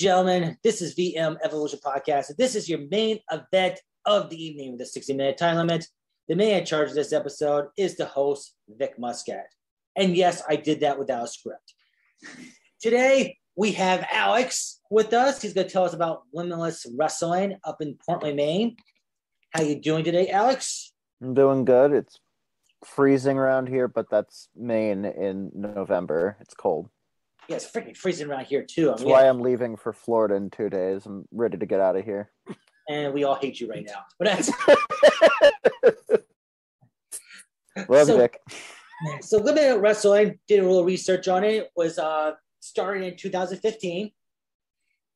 Gentlemen, this is VM Evolution Podcast. This is your main event of the evening a 60 minute time limit. The man in charge of this episode is the host, Vic Muscat. And yes, I did that without a script. Today, we have Alex with us. He's going to tell us about Limitless Wrestling up in Portland, Maine. How you doing today, Alex? I'm doing good. It's freezing around here, but that's Maine in November. It's cold. Yeah, it's freaking freezing around here too. I That's why yeah, I'm leaving for Florida in two days. I'm ready to get out of here. and we all hate you right now. But that's Love So- Vic. so Limitless Wrestling did a little research on it. it was uh started in 2015.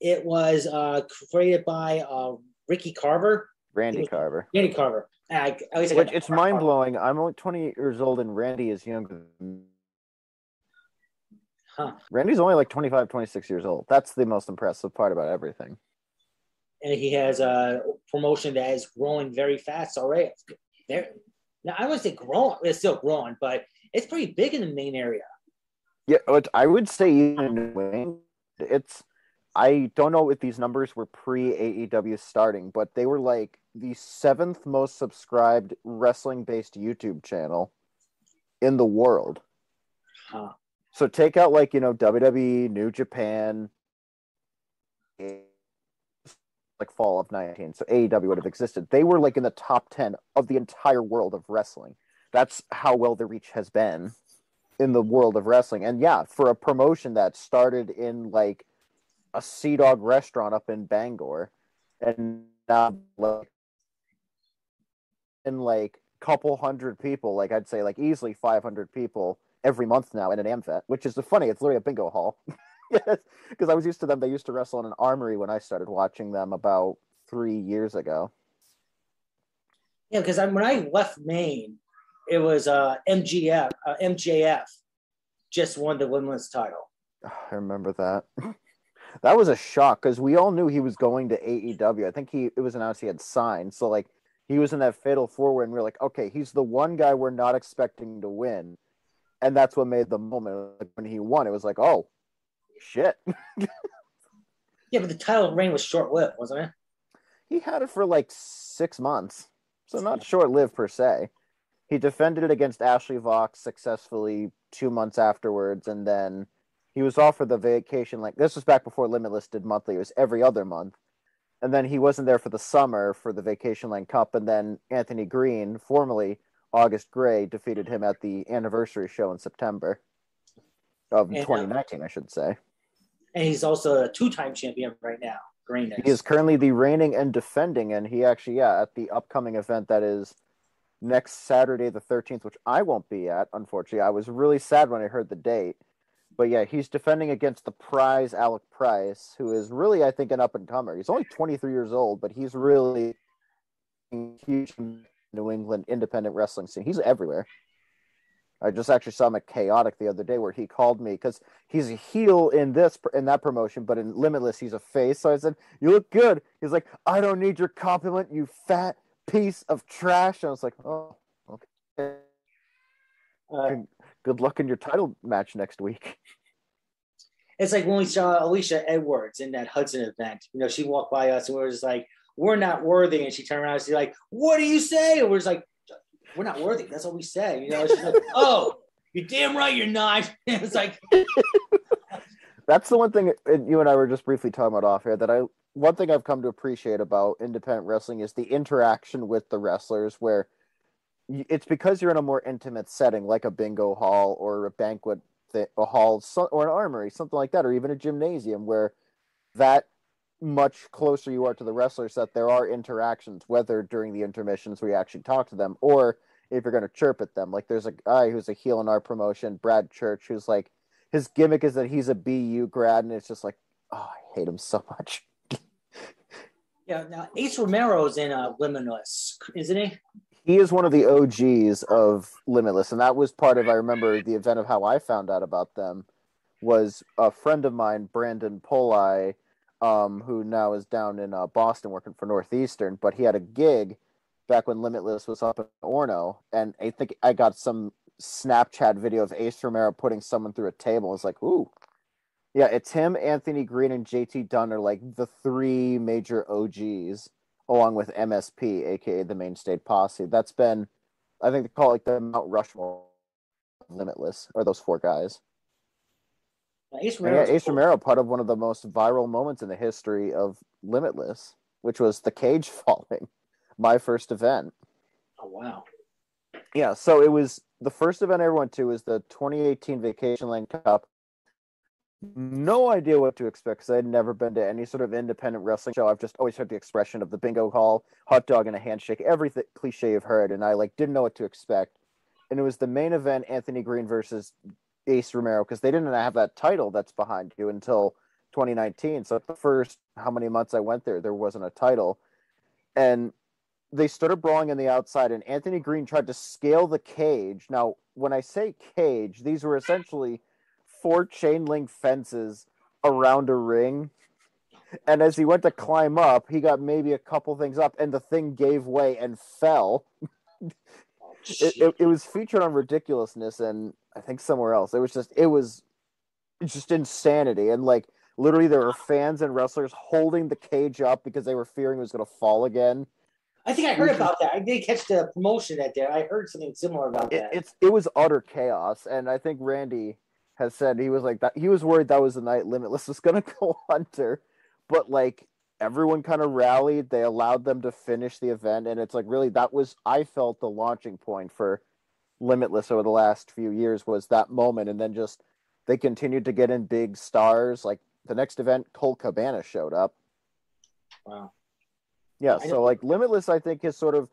It was uh created by uh Ricky Carver, Randy Carver. Randy Carver. I, at least I Which it's mind blowing. I'm only 28 years old and Randy is younger. than me. Huh. Randy's only like 25, 26 years old. That's the most impressive part about everything. and he has a promotion that is growing very fast already. There, now I wouldn't say growing; it's still growing, but it's pretty big in the Maine area. Yeah, I would say even in it's I don't know if these numbers were pre AEW starting, but they were like the seventh most subscribed wrestling based YouTube channel in the world. Huh. So take out like, you know, WWE, New Japan, like fall of 19. So AEW would have existed. They were like in the top 10 of the entire world of wrestling. That's how well the reach has been in the world of wrestling. And yeah, for a promotion that started in like a Sea Dog restaurant up in Bangor and now like in like couple hundred people, like I'd say like easily 500 people every month now in an AmVet, which is funny. It's literally a bingo hall. yes, because I was used to them. They used to wrestle in an armory when I started watching them about three years ago. Yeah, because when I left Maine, it was uh, MGF, uh, MJF, just won the women's title. I remember that. that was a shock because we all knew he was going to AEW. I think he it was announced he had signed. So like he was in that fatal four way, and we are like, okay, he's the one guy we're not expecting to win, and that's what made the moment like, when he won. It was like, oh, shit. Yeah, but the title reign was short lived, wasn't it? he had it for like six months, so not short lived per se. He defended it against Ashley Vox successfully two months afterwards, and then he was offered the vacation. Like this was back before Limitless did monthly; it was every other month. And then he wasn't there for the summer for the Vacation Land Cup, and then Anthony Greene, formerly August Grey, defeated him at the anniversary show in September of And, uh, 2019, I should say. And he's also a two time champion right now. Greene. He is currently the reigning and defending, and he actually, yeah, at the upcoming event that is next Saturday, the 13th, which I won't be at, unfortunately. I was really sad when I heard the date. But yeah, he's defending against the prize Alec Price, who is really, I think, an up and comer. He's only 23 years old, but he's really huge New England independent wrestling scene. He's everywhere. I just actually saw him at Chaotic the other day where he called me because he's a heel in this in that promotion, but in Limitless he's a face. So I said, "You look good." He's like, "I don't need your compliment, you fat piece of trash." And I was like, "Oh, okay. Uh, Good luck in your title match next week." it's like when we saw Alisha Edwards in that Hudson event. You know, she walked by us and we were just like, "We're not worthy," and she turned around and she's like, "What do you say?" And we're just like, "We're not worthy." That's what we say. You know, she's like, "Oh, you're damn right, you're not." it's like, That's the one thing you and I were just briefly talking about off here that I one thing I've come to appreciate about independent wrestling is the interaction with the wrestlers where it's because you're in a more intimate setting like a bingo hall or a banquet th- a hall so, or an armory something like that or even a gymnasium where that much closer you are to the wrestlers that there are interactions whether during the intermissions you actually talk to them or if you're going to chirp at them like there's a guy who's a heel in our promotion Brad Church who's like his gimmick is that he's a BU grad, and it's just like, oh, I hate him so much. yeah. Now Ace Romero's in uh, Limitless, isn't he? He is one of the OGs of Limitless, and that was part of I remember the event of how I found out about them was a friend of mine, Brandon Poli, um, who now is down in uh, Boston working for Northeastern, but he had a gig back when Limitless was up in Orono, and I think I got some Snapchat video of Ace Romero putting someone through a table. It's like, ooh, Yeah, it's him, Anthony Greene, and JT Dunn are like the three major OGs, along with MSP, aka the Maine State Posse. That's been, I think they call it like the Mount Rushmore Limitless, or those four guys. Ace And yeah, Ace cool. Romero, part of one of the most viral moments in the history of Limitless, which was the cage falling, my first event. Oh wow. Yeah, so it was the first event I ever went to was the 2018 Vacation Land Cup. No idea what to expect because I had never been to any sort of independent wrestling show. I've just always heard the expression of the bingo hall, hot dog and a handshake, everything cliche you've heard, and I like didn't know what to expect. And it was the main event, Anthony Greene versus Ace Romero, because they didn't have that title that's behind you until 2019. So the first how many months I went there, there wasn't a title, and they started brawling on the outside, and Anthony Greene tried to scale the cage. Now, when I say cage, these were essentially four chain link fences around a ring. And as he went to climb up, he got maybe a couple things up, and the thing gave way and fell. It, it, it was featured on Ridiculousness and I think somewhere else. It was just, it was just insanity. And like, literally, there were fans and wrestlers holding the cage up because they were fearing it was going to fall again. I think I heard about that. I did catch the promotion that day. I heard something similar about it, that. it's it was utter chaos and i think randy has said he was like that he was worried that was the night limitless was going to go under but like everyone kind of rallied they allowed them to finish the event and it's like really that was i felt the launching point for limitless over the last few years was that moment and then just they continued to get in big stars like the next event colt cabana showed up wow. yeah, so like Limitless, I think is sort of.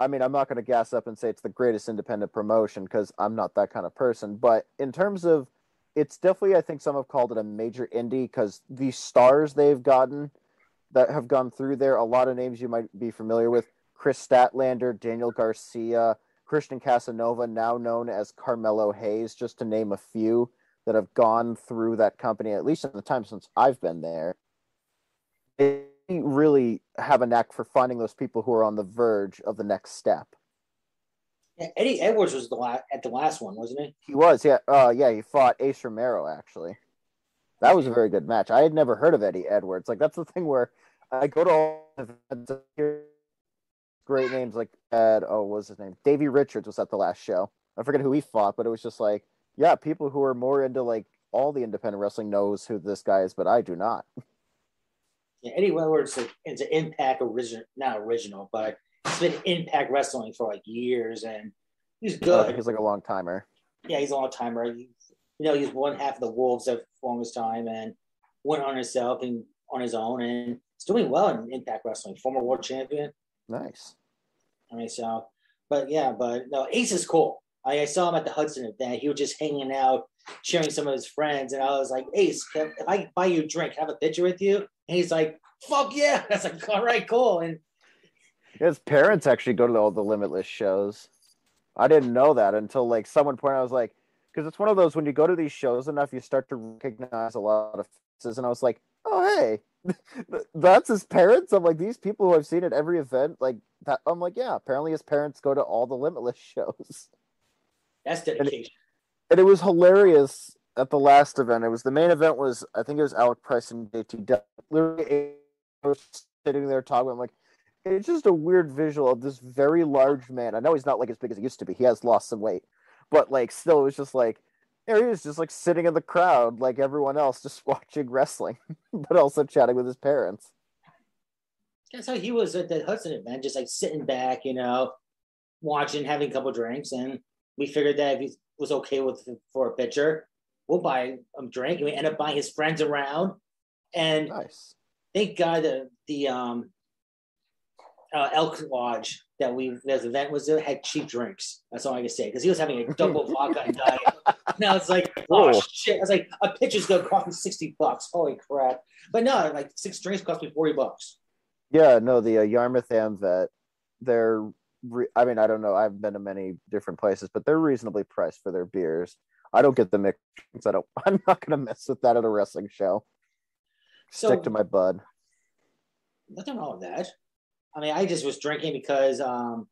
I mean, I'm not going to gas up and say it's the greatest independent promotion because I'm not that kind of person. But in terms of, it's definitely I think some have called it a major indie because the stars they've gotten that have gone through there, a lot of names you might be familiar with: Kris Statlander, Daniel Garcia, Christian Casanova, now known as Carmelo Hayes, just to name a few that have gone through that company at least in the time since I've been there. They really have a knack for finding those people who are on the verge of the next step. Yeah, Eddie Edwards was the la- at the last one, wasn't he? He was, yeah, uh, yeah. He fought Ace Romero actually. That was a very good match. I had never heard of Eddie Edwards. Like that's the thing where I go to all the events, hear great names like Ed. Oh, what was his name? Davey Richards was at the last show. I forget who he fought, but it was just like, yeah, people who are more into like all the independent wrestling knows who this guy is, but I do not. Yeah, Eddie Edwards is, is an Impact original, not original, but he's been Impact Wrestling for like years, and he's oh, good. He's like a long timer. yeah, he's a long timer. He, you know, he's one half of the Wolves at the longest time, and went on himself and on his own, and he's doing well in Impact Wrestling. Former world champion. Nice. I mean, so, but yeah, but no, Ace is cool. I, I saw him at the Hudson event. He was just hanging out, cheering some of his friends, and I was like, Ace, if I buy you a drink, have a picture with you, and he's like, Fuck yeah! That's like, All right, cool. And His parents actually go to all the Limitless shows. I didn't know that until like someone pointed. I was like, because it's one of those when you go to these shows enough, you start to recognize a lot of faces, and I was like, oh hey, that's his parents. I'm like these people who I've seen at every event, like that. I'm like, yeah, apparently his parents go to all the Limitless shows, that's dedication. and it was hilarious at the last event. It was the main event was I think it was Alec Price and JT. Literally, sitting there talking. I'm like, it's just a weird visual of this very large man. I know he's not like as big as he used to be. He has lost some weight, but like still, it was just like he was just like sitting in the crowd like everyone else, just watching wrestling, but also chatting with his parents. That's how he was at the Hudson event, just like sitting back, you know, watching, having a couple drinks, and we figured that if he was okay with for a picture, we'll buy a drink, and we end up buying his friends around, and Nice. thank God the the um uh, Elk Lodge that we this event was there had cheap drinks. That's all I can say because he was having a double vodka and diet. And I was like, oh shit! I was like, a pitcher's gonna cost me sixty bucks. Holy crap! But no, like six drinks cost me forty bucks. Yeah, no, the uh, Yarmouth Amvet, they're. Re- I mean, I don't know. I've been to many different places, but they're reasonably priced for their beers. I don't get the mix. I don't. I'm not gonna mess with that at a wrestling show. So- Stick to my bud. Nothing wrong with that. I mean, I just was drinking because um,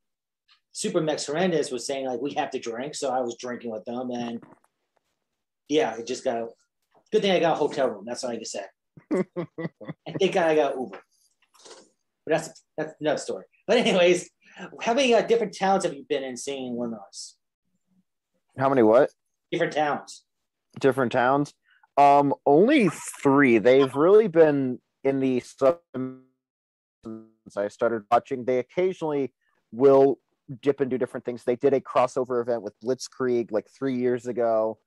Super Mex Hernandez was saying like we have to drink, so I was drinking with them, and yeah, it just got Good thing I got a hotel room. That's all I can say. and thank God I got Uber. But that's that's another story. But anyways, how many uh, different towns have you been in seeing in Illinois? How many what? Different towns. Different towns? Um, only three. They've really been in the since I started watching. They occasionally will dip and do different things. They did a crossover event with Blitzkrieg like three years ago.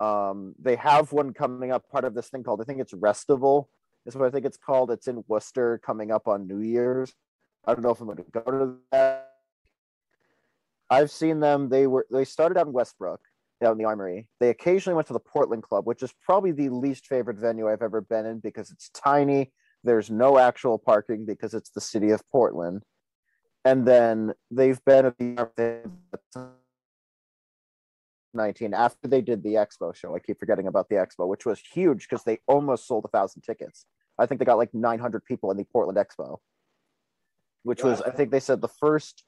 Um, they have one coming up, part of this thing called I think it's Restival, is what I think it's called. It's in Worcester coming up on New Year's. I don't know if I'm going to go to that. I've seen them. They were they started out in Westbrook, down in the Armory. They occasionally went to the Portland Club, which is probably the least favorite venue I've ever been in because it's tiny. There's no actual parking because it's the city of Portland. And then they've been at the 19 after they did the expo show. I keep forgetting about the expo, which was huge because they almost sold a thousand tickets. I think they got like 900 people in the Portland Expo, which was, I think they said the first.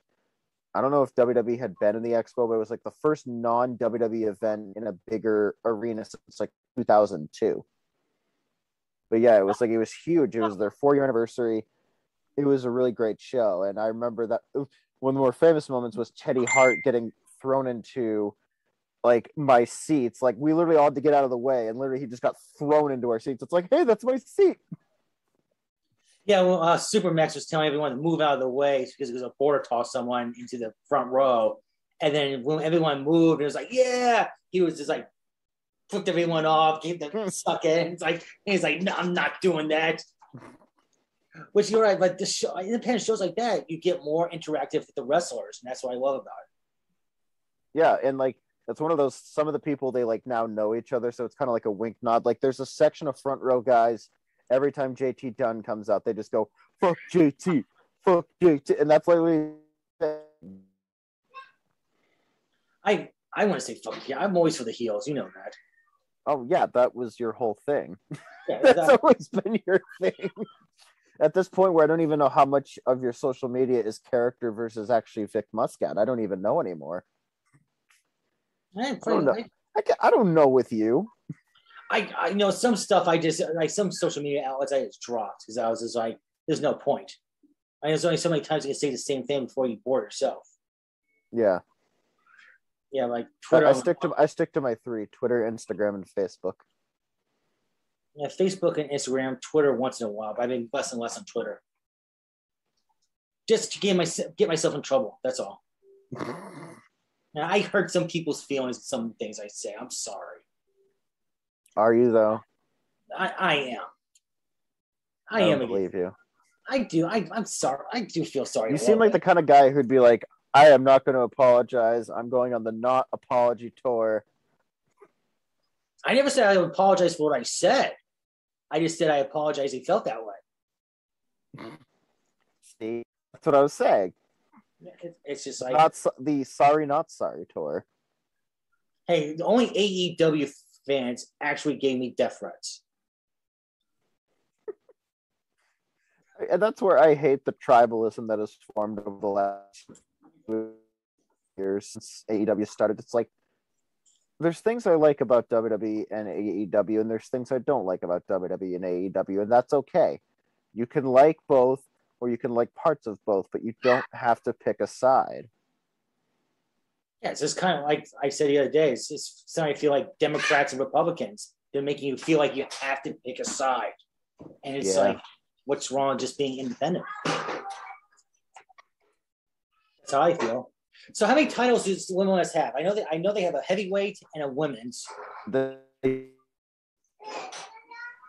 I don't know if WWE had been in the expo, but it was like the first non WWE event in a bigger arena since like 2002. But yeah, it was like it was huge. It was their four year anniversary. It was a really great show, and I remember that one of the more famous moments was Teddy Hart getting thrown into like my seats. Like we literally all had to get out of the way, and literally he just got thrown into our seats. It's like, hey, that's my seat. Yeah, well, uh, Supermax was telling everyone to move out of the way because it was a border toss someone into the front row, and then when everyone moved, it was like, yeah, he was just like flipped everyone off, gave them suck in. It's like he's like, no, I'm not doing that. Which you're right, but the show, independent shows like that, you get more interactive with the wrestlers, and that's what I love about it. Yeah, and like it's one of those some of the people they like now know each other so it's kind of like a wink nod like there's a section of front row guys every time jt dunn comes out they just go fuck jt fuck jt and that's literally i i want to say fuck yeah i'm always for the heels you know that. Oh yeah that was your whole thing. Yeah, that's that- always been your thing at this point where i don't even know how much of your social media is character versus actually vic muscat. I don't even know anymore. I, I don't know. I, I don't know with you. I, I know some stuff I just like some social media outlets I just dropped because I was just like, there's no point. I there's only so many times you can say the same thing before you bore yourself. yeah. Yeah, like I, Twitter, I stick to i stick to my three twitter instagram and facebook yeah, Facebook and Instagram, Twitter once in a while, but I've been less and less on Twitter. Just to get myself get myself in trouble. That's all. And I hurt some people's feelings. with Some things I say. I'm sorry. are you though I, I am. I, I am. believe you. I do. I, I'm sorry. I do feel sorry. You seem like the kind of guy who'd be like, I am not going to apologize. I'm going on the not apology tour. I never said I would apologize for what I said. I just said I apologize. He felt that way. See, that's what I was saying. It's just like, Not so- the sorry, not sorry tour. hey, the only AEW fans actually gave me death threats. And that's where I hate the tribalism that has formed over the last years since AEW started. It's like there's things I like about WWE and AEW, and there's things I don't like about WWE and AEW, and that's okay. You can like both, or you can like parts of both, but you don't have to pick a side. Yeah, it's just kind of like I said the other day. It's just something I feel like Democrats and Republicans. They're making you feel like you have to pick a side, and it's Yeah. like, what's wrong with just being independent? That's how I feel. So, how many titles does Limitless have? I know that I know they have a heavyweight and a women's. The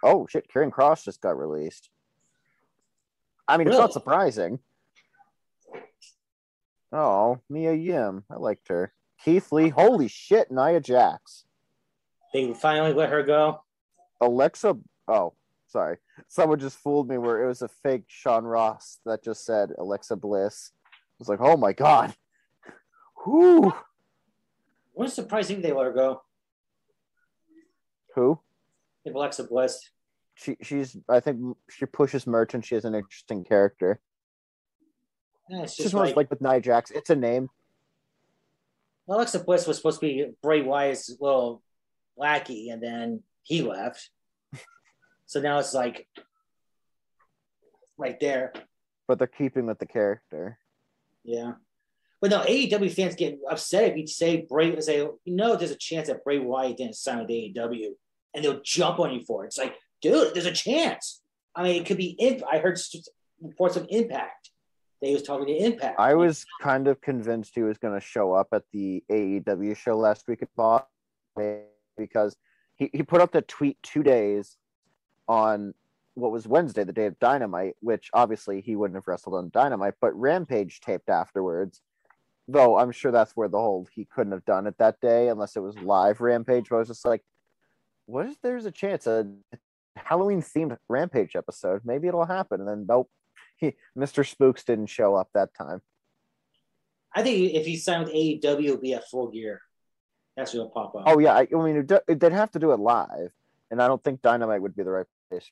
oh shit, Karrion Kross just got released. I mean, it's not surprising. Oh, Mia Yim, I liked her. Keith Lee, holy shit, Nia Jax, They finally let her go. Alexa. Oh, sorry, someone just fooled me where it was a fake Sean Ross that just said Alexa Bliss. I was like, oh my god, who, What's surprising they let her go? who? If Alexa Bliss. She, she's. I think she pushes merch and she has an interesting character. It's It's just just like like with Nia Jax. It's a name. Alexa Bliss was supposed to be Bray Wyatt's little lackey, and then he left. so now it's like right there. But they're keeping with the character. Yeah. But no, AEW fans get upset if you say Bray say, you know, there's a chance that Bray Wyatt didn't sign with AEW, and they'll jump on you for it. It's like, dude, there's a chance. I mean, it could be. Imp- I heard reports of Impact. They was talking to Impact. I was kind of convinced he was going to show up at the AEW show last week at Boston because he, he put up the tweet two days on what was Wednesday, the day of Dynamite, which obviously he wouldn't have wrestled on Dynamite, but Rampage taped afterwards. Though I'm sure that's where the whole he couldn't have done it that day unless it was live Rampage. But I was just like, what if there's a chance a Halloween themed Rampage episode? Maybe it'll happen. And then nope, he, Mr. Spooks didn't show up that time. I think if he signed with AEW, it'll be at full gear. That's what will pop up. Oh yeah, I, I mean it, they'd have to do it live, and I don't think Dynamite would be the right place.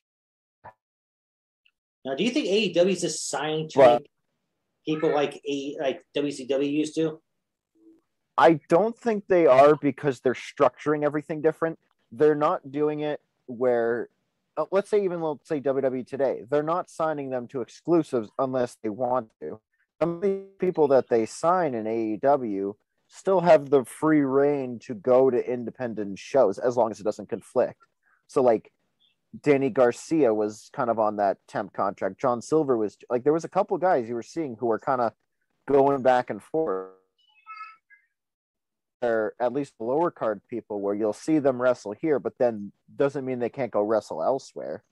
Now, do you think AEW is just signing to people like a like WCW used to? I don't think they are because they're structuring everything different. They're not doing it where, uh, let's say even let's say WWE today, they're not signing them to exclusives unless they want to. Some of the people that they sign in AEW still have the free reign to go to independent shows as long as it doesn't conflict. So like Danny Garcia was kind of on that temp contract. John Silver was like there was a couple guys you were seeing who were kind of going back and forth. Or at least lower card people where you'll see them wrestle here, but then doesn't mean they can't go wrestle elsewhere.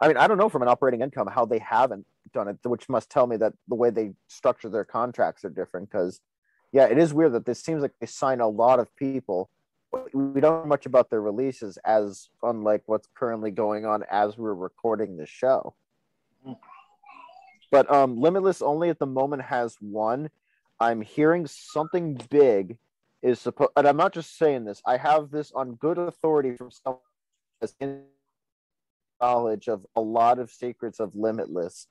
I mean, I don't know from an operating income how they haven't done it, which must tell me that the way they structure their contracts are different because yeah, it is weird that this seems like they sign a lot of people. We don't know much about their releases, as unlike what's currently going on as we're recording this show. But um, Limitless only at the moment has one. I'm hearing something big is supposed, and I'm not just saying this. I have this on good authority from someone as in knowledge of a lot of secrets of Limitless.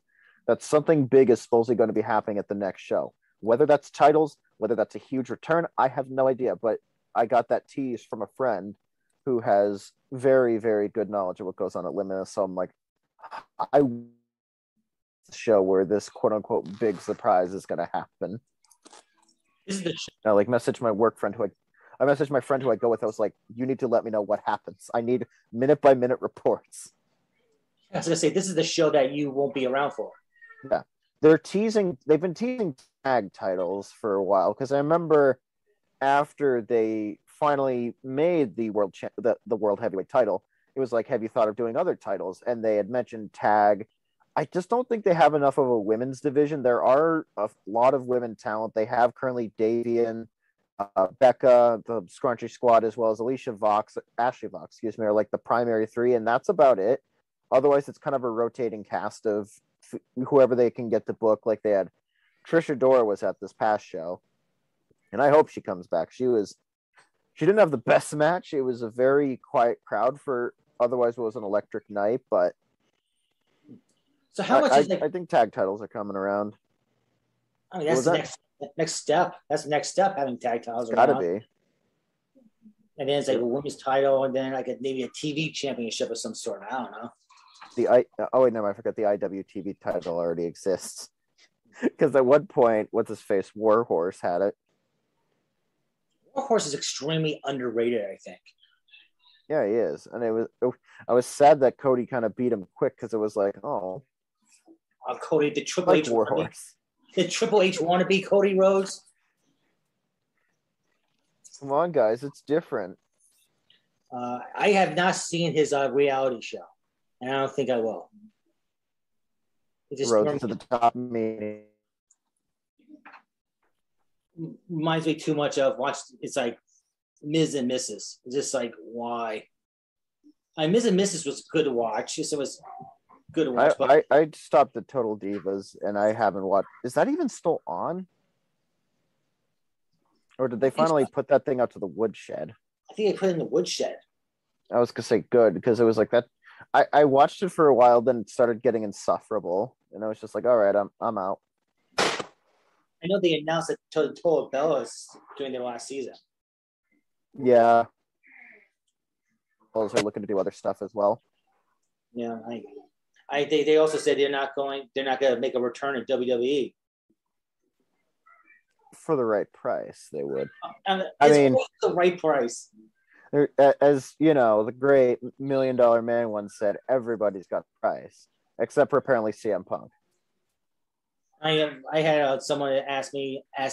That something big is supposedly going to be happening at the next show. Whether that's titles, whether that's a huge return, I have no idea. But I got that tease from a friend who has very, very good knowledge of what goes on at Limitless. So I'm like, I show where this quote unquote big surprise is going to happen. This is the I like message my work friend who I, I messaged my friend who I go with. I was like, you need to let me know what happens. I need minute by minute reports. I was gonna say this is the show that you won't be around for. Yeah, they're teasing. They've been teasing tag titles for a while because I remember after they finally made the world cha- the, the world heavyweight title, it was like, have you thought of doing other titles? And they had mentioned tag. I just don't think they have enough of a women's division. There are a lot of women talent. They have currently Davienne, uh, Becca, the Scrunchy Squad, as well as Alicia Vox, Ashley Vox, excuse me, are like the primary three, and that's about it. Otherwise, it's kind of a rotating cast of whoever they can get to book. Like they had Trish Adora was at this past show, and I hope she comes back. She was, she didn't have the best match. It was a very quiet crowd for otherwise it was an electric night. But so how much I, is like? I think tag titles are coming around. I mean, that's the that? next next step. That's the next step. Having tag titles Got to around. be. and then it's like a women's title, and then like a, maybe a TV championship of some sort. I don't know. The I oh wait no I forgot the IWTV title already exists because at one point what's his face Warhorse had it. Warhorse is extremely underrated. I think. Yeah, he is, and it was I was sad that Cody kind of beat him quick because it was like oh Uh, Cody, the Triple like H Warhorse. the Triple H wannabe Cody Rhodes. Come on, guys, it's different. Uh, I have not seen his uh, reality show, and I don't think I will. Rhodes to the top meeting. Reminds me too much of watch. It's like Miz and Mrs. It's just like why? I Miz and Mrs. was good to watch. It was good to I, watch, but I I stopped at Total Divas and I haven't watched. Is that even still on? Or did they finally put that thing out to the woodshed? I think they put it in the woodshed. I was gonna say good because it was like that. I, I watched it for a while, then it started getting insufferable, and I was just like, all right, I'm I'm out. I know they announced that to- Total Bellas during their last season. Yeah, are looking to do other stuff as well. Yeah, I, I they, they also said they're not going they're not going to make a return at WWE for the right price. They would. Uh, I mean, the right price. As you know, the great million dollar man once said, "Everybody's got price, except for apparently CM Punk." I. I had uh, someone ask me, uh,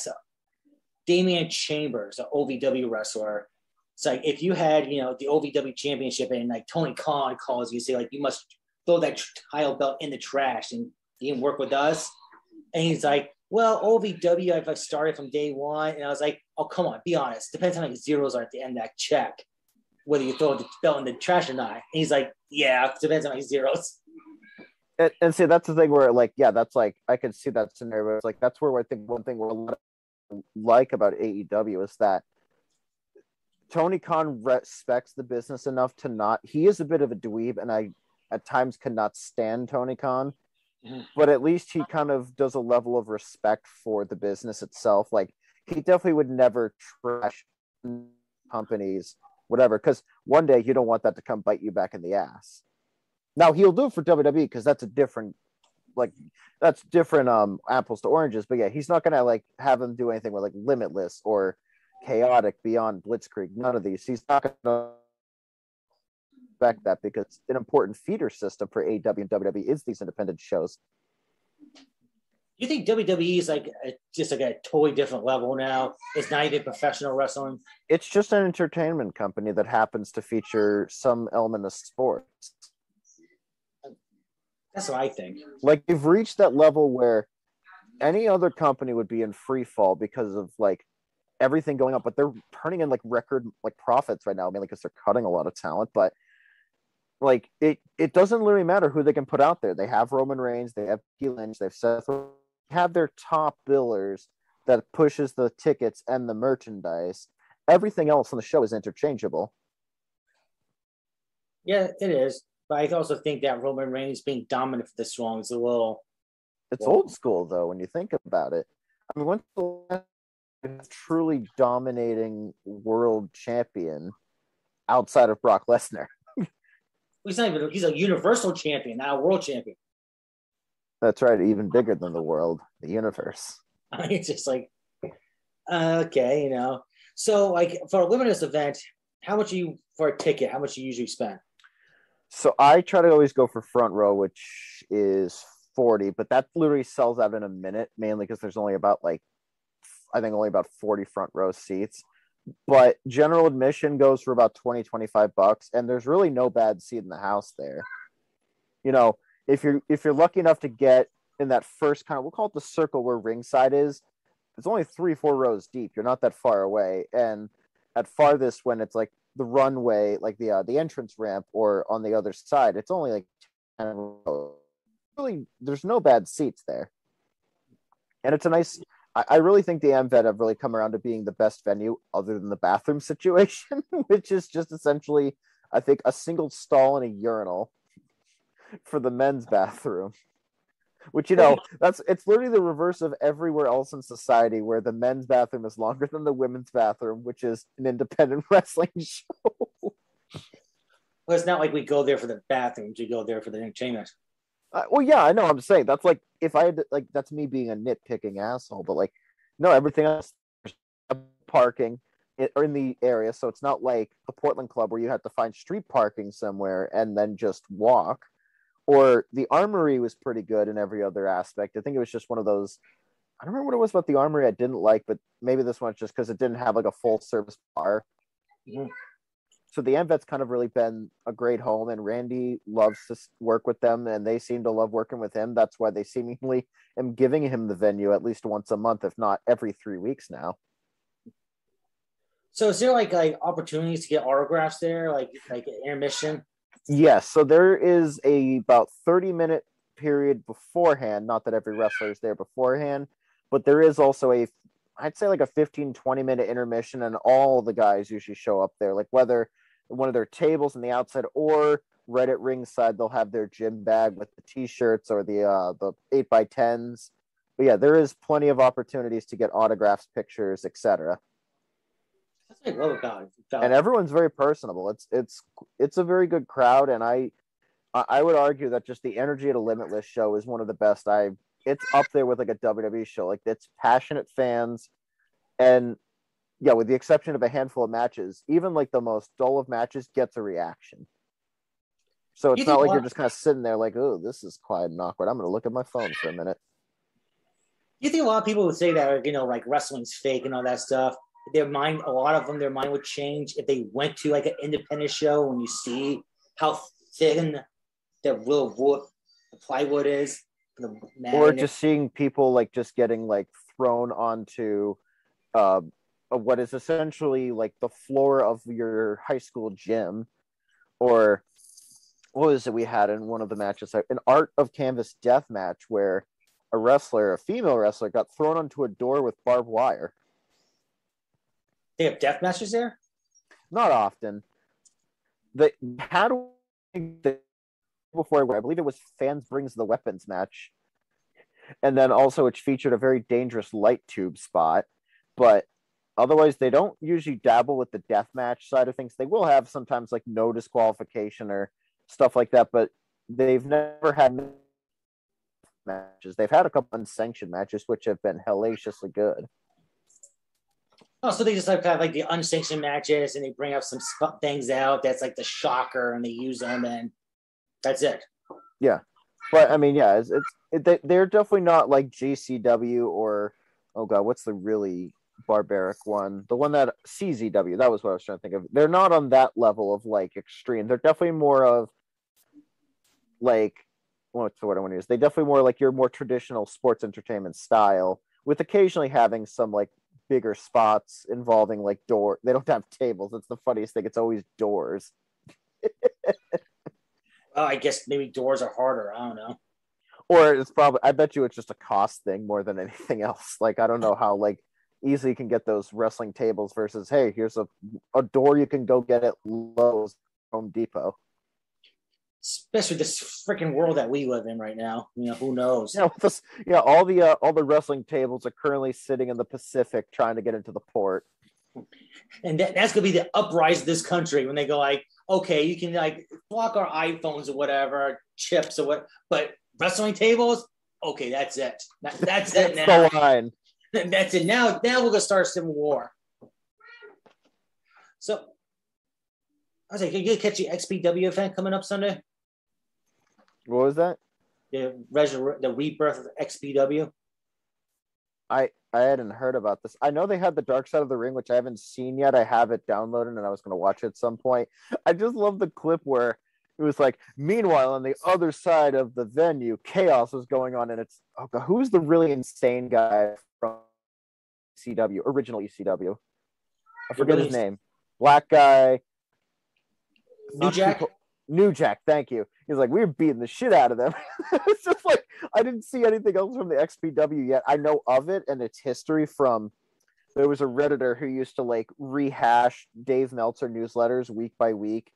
Damian Chambers, an OVW wrestler. It's like if you had, you know, the OVW championship and like Tony Khan calls you, say like you must throw that title belt in the trash and he didn't work with us. And he's like, well, OVW, if I started from day one, and I was like, oh, come on, be honest. Depends how many zeros are at the end of that check, whether you throw the belt in the trash or not. And he's like, yeah, depends on many zeros. And, and, see, that's the thing where, like, yeah, that's like, I could see that scenario. It's like, that's where I think one thing we're a lot like about AEW is that Tony Khan respects the business enough to not, he is a bit of a dweeb, and I at times cannot stand Tony Khan Mm-hmm. but at least he kind of does a level of respect for the business itself. Like he definitely would never trash companies, whatever, because one day you don't want that to come bite you back in the ass. Now he'll do it for WWE because that's a different, like that's different um apples to oranges. But yeah, he's not gonna like have him do anything with like Limitless or Chaotic Beyond Blitzkrieg. None of these. He's not gonna respect that because an important feeder system for AW and WWE is these independent shows. You think WWE is like a, just like a totally different level now? It's not even professional wrestling. It's just an entertainment company that happens to feature some element of sports. That's what I think. Like you've reached that level where any other company would be in free fall because of like everything going up, but they're turning in like record like profits right now, mainly because they're cutting a lot of talent. But like it it doesn't really matter who they can put out there. They have Roman Reigns, they have P. Lynch, they have Seth, have their top billers that pushes the tickets and the merchandise. Everything else on the show is interchangeable. Yeah, it is. But I also think that Roman Reigns being dominant for this long is a little. It's well, old school though when you think about it. I mean, when's the last truly dominating world champion outside of Brock Lesnar? He's not even. He's a universal champion, not a world champion. That's right. Even bigger than the world, the universe. it's just like, okay, you know. So, like for a limited event, how much you for a ticket? How much you usually spend? So I try to always go for front row, which is forty, but that literally sells out in a minute, mainly because there's only about like, I think only about forty front row seats. But general admission goes for about 20 25 bucks and there's really no bad seat in the house there. You know if you're if you're lucky enough to get in that first kind of we'll call it the circle where ringside is it's only three four rows deep. You're not that far away. And at farthest when it's like the runway like the uh, the entrance ramp or on the other side it's only like 10 rows. really there's no bad seats there and it's a nice I, I really think the AmVet have really come around to being the best venue other than the bathroom situation, which is just essentially, I think, a single stall and a urinal for the men's bathroom. Which you know, that's it's literally the reverse of everywhere else in society where the men's bathroom is longer than the women's bathroom, which is an independent wrestling show. Well, it's not like we go there for the bathrooms; we go there for the entertainment. Uh, well, yeah, I know. I'm saying that's like if I had to, like that's me being a nitpicking asshole, but like no, everything else parking or in the area, so it's not like the Portland Club where you have to find street parking somewhere and then just walk. Or the Armory was pretty good in every other aspect. I think it was just one of those. I don't remember what it was about the Armory I didn't like, but maybe this one just because it didn't have like a full service bar. Mm-hmm so the AmVet's kind of really been a great home, and Randy loves to work with them, and they seem to love working with him. That's why they seemingly am giving him the venue at least once a month, if not every three weeks now. So is there like like opportunities to get autographs there, like like intermission? Yes. So there is a about thirty minute period beforehand. Not that every wrestler is there beforehand, but there is also a I'd say like a 15 20 minute intermission and all the guys usually show up there like whether one of their tables on the outside or right at ringside they'll have their gym bag with the t-shirts or the uh the 8 by 10s but yeah there is plenty of opportunities to get autographs pictures etc I love about it. And everyone's very personable. It's it's it's a very good crowd, and I I would argue that just the energy at a Limitless show is one of the best. I it's up there with like a WWE show. Like it's passionate fans, and yeah, with the exception of a handful of matches, even like the most dull of matches gets a reaction. So it's You not like you're just kind of sitting there like, oh, this is quiet and awkward. I'm going to look at my phone for a minute. You think a lot of people would say that, you know, like wrestling's fake and all that stuff. Their mind, a lot of them, their mind would change if they went to like an independent show when you see how thin the real wood, the plywood is. The or just seeing people like just getting like thrown onto uh, what is essentially like the floor of your high school gym or what was it we had in one of the matches an art of canvas death match where a wrestler a female wrestler got thrown onto a door with barbed wire they have death matches there. not often they had the before I believe it was fans brings the weapons match, and then also it featured a very dangerous light tube spot, but otherwise they don't usually dabble with the death match side of things. They will have sometimes like no disqualification or stuff like that, but they've never had matches. They've had a couple unsanctioned matches which have been hellaciously good. Oh, so they just like have like the unsanctioned matches and they bring up some sp- things out that's like the shocker and they use them and that's it. Yeah, but I mean, yeah, it's, it's it, they, they're definitely not like JCW or oh god, what's the really barbaric one? The one that CZW. That was what I was trying to think of. They're not on that level of like extreme. They're definitely more of like what's the word I want to use? They definitely more like your more traditional sports entertainment style, with occasionally having some like bigger spots involving like door. They don't have tables. That's the funniest thing. It's always doors. Oh, I guess maybe doors are harder. I don't know. or it's probably i bet you it's just a cost thing more than anything else like i don't know how like easily you can get those wrestling tables versus hey here's a, a door you can go get at lowes home depot Especially this freaking world that we live in right now. You know, who knows? know this yeah all the uh, all the wrestling tables are currently sitting in the pacific trying to get into the port And that, that's gonna be the uprise of this country when they go like, okay, you can like block our iPhones or whatever, chips or what, but wrestling tables, okay, that's it. That, that's it that's now. the line that's it. Now, now we're gonna start a civil war. So, I was like, you catch the XPW event coming up Sunday? What was that? The resur- the rebirth of XPW. i i hadn't heard about this. I know they had the dark side of the ring which i haven't seen yet. I have it downloaded and i was going to watch it at some point. I just love the clip where it was like meanwhile on the other side of the venue chaos was going on and it's oh god who's the really insane guy from ecw original ecw i forget his name. Black guy. New Jack? co- new jack thank you he's like we were beating the shit out of them. It's just like i didn't see anything else from the xpw yet. I know of it and its history from there was a redditor who used to like rehash dave meltzer newsletters week by week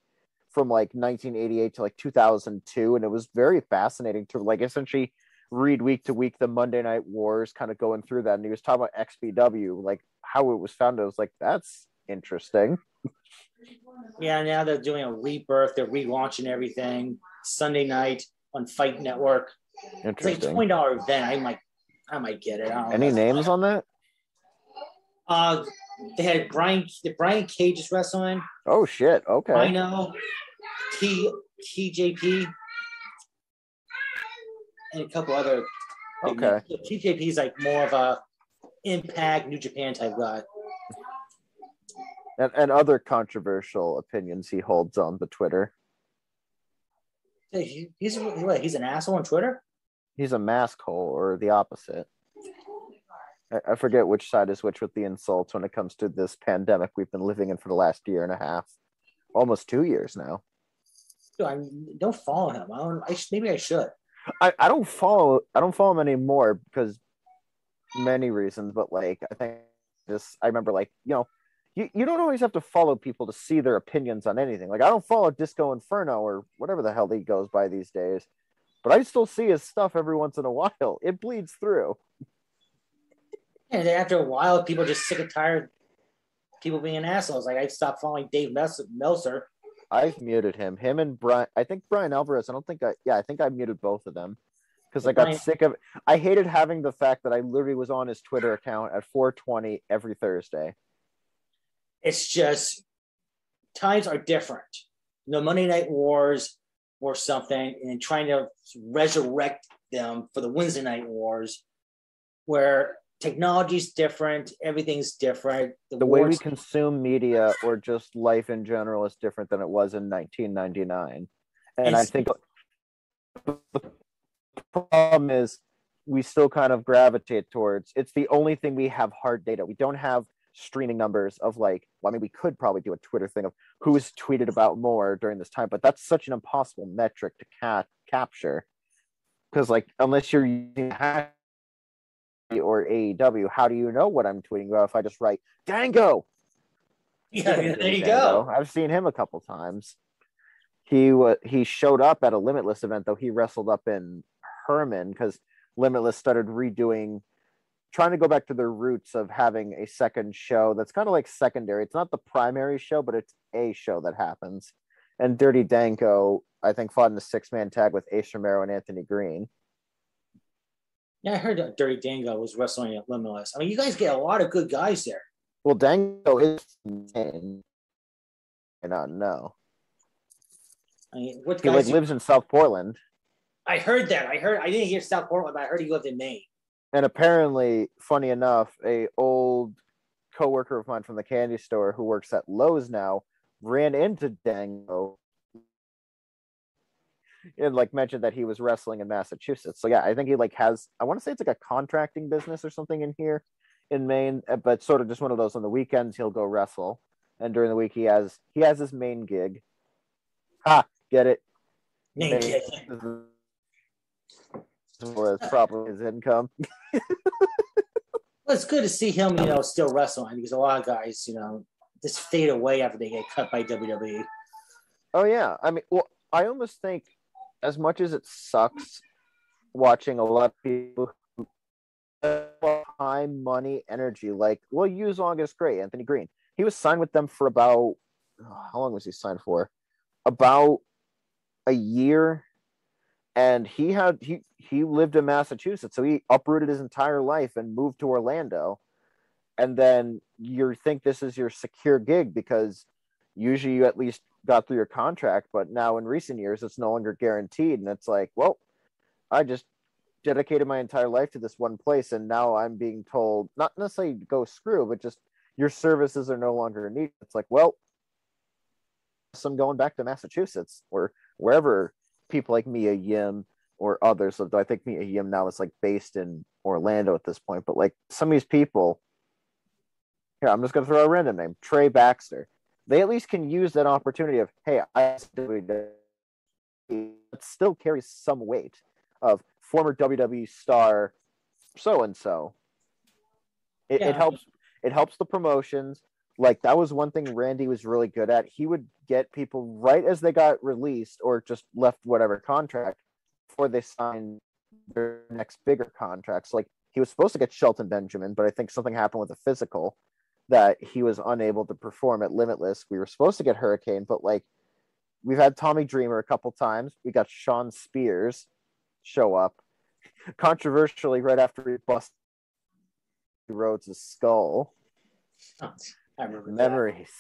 from like 1988 to like 2002 and it was very fascinating to like essentially read week to week the monday night wars kind of going through that and he was talking about xpw like how it was founded. I was like that's interesting. Yeah, now they're doing a rebirth. They're relaunching everything Sunday night on Fight Network. It's like a twenty dollar event. I might, I might get it. Any names on that Uh, they had Brian. The Brian Cage is wrestling. oh shit okay I know. T TJP and a couple other. Okay. TJP is like more of a Impact New Japan type guy. and, and other controversial opinions he holds on the Twitter. Hey, He's what, he's an asshole on Twitter. He's a mask hole or the opposite. I, I forget which side is which with the insults when it comes to this pandemic we've been living in for the last year and a half, almost two years now. Dude, I mean, don't follow him. I don't. I sh- maybe I should. I, I don't follow I don't follow him anymore because many reasons, but like I think this I remember like you know you, you don't always have to follow people to see their opinions on anything. Like I don't follow Disco Inferno or whatever the hell he goes by these days, but I still see his stuff every once in a while. It bleeds through. And after a while, people are just sick and tired. people being assholes. Like I stopped following Dave Meltzer. I've muted him. Him and Bryan. I think Bryan Alvarez. I don't think I. Yeah, I think I muted both of them because I got Brian, sick of. I hated having the fact that I literally was on his Twitter account at 4:20 every Thursday. It's just times are different. The Monday Night Wars or something, and trying to resurrect them for the Wednesday Night Wars, where technology's different, everything's different. The, the way we consume media or just life in general is different than it was in 1999. And I think the problem is we still kind of gravitate towards it's the only thing we have hard data. We don't have streaming numbers of like, well, I mean, we could probably do a Twitter thing of who's tweeted about more during this time, but that's such an impossible metric to cat capture. Because like, unless you're using or AEW, how do you know what I'm tweeting about if I just write Dango? Yeah, there you Dango. go. I've seen him a couple times. He was he showed up at a Limitless event though. He wrestled up in Hermon because Limitless started redoing, trying to go back to their roots of having a second show that's kind of like secondary. It's not the primary show, but it's a show that happens. And Dirty Dango, I think, fought in the six man tag with Ace Romero and Anthony Greene. Yeah, I heard that Dirty Dango was wrestling at Limitless. I mean, you guys get a lot of good guys there. Well, Dango is insane. I don't know. I mean, what he like lives in South Portland. I heard that. I heard. I didn't hear South Portland, but I heard he lived in Maine. And apparently, funny enough, a old coworker of mine from the candy store who works at Lowe's now ran into Dango and like mentioned that he was wrestling in Massachusetts. So yeah, I think he like has I want to say it's like a contracting business or something in here in Maine, uh, but sort of just one of those on the weekends he'll go wrestle, and during the week he has he has his main gig. Ha, get it? Main gig. Was probably his income. well, it's good to see him, you know, still wrestling because a lot of guys, you know, just fade away after they get cut by WWE. Oh yeah, I mean, well, I almost think as much as it sucks watching a lot of people who time, money, energy, like we'll use August Grey, Anthony Greene. He was signed with them for about oh, how long was he signed for? About a year. And he had he he lived in Massachusetts, so he uprooted his entire life and moved to Orlando. And then you think this is your secure gig because usually you at least got through your contract, but now in recent years it's no longer guaranteed. And it's like, well, I just dedicated my entire life to this one place, and now I'm being told not necessarily go screw, but just your services are no longer needed. It's like, well, I'm going back to Massachusetts or wherever people like Mia Yim or others lived. I think Mia Yim now is like based in Orlando at this point, but like some of these people, here, I'm just going to throw a random name Trey Baxter they at least can use that opportunity of, hey, I still carries some weight of former WWE star so and so. It helps. It helps the promotions. Like that was one thing Randy was really good at. He would get people right as they got released or just left whatever contract before they signed their next bigger contracts. Like he was supposed to get Shelton Benjamin, but I think something happened with the physical that he was unable to perform at Limitless. We were supposed to get Hurricane, but like we've had Tommy Dreamer a couple times. We got Shawn Spears show up controversially right after he busted Rhodes' skull. I remember memories.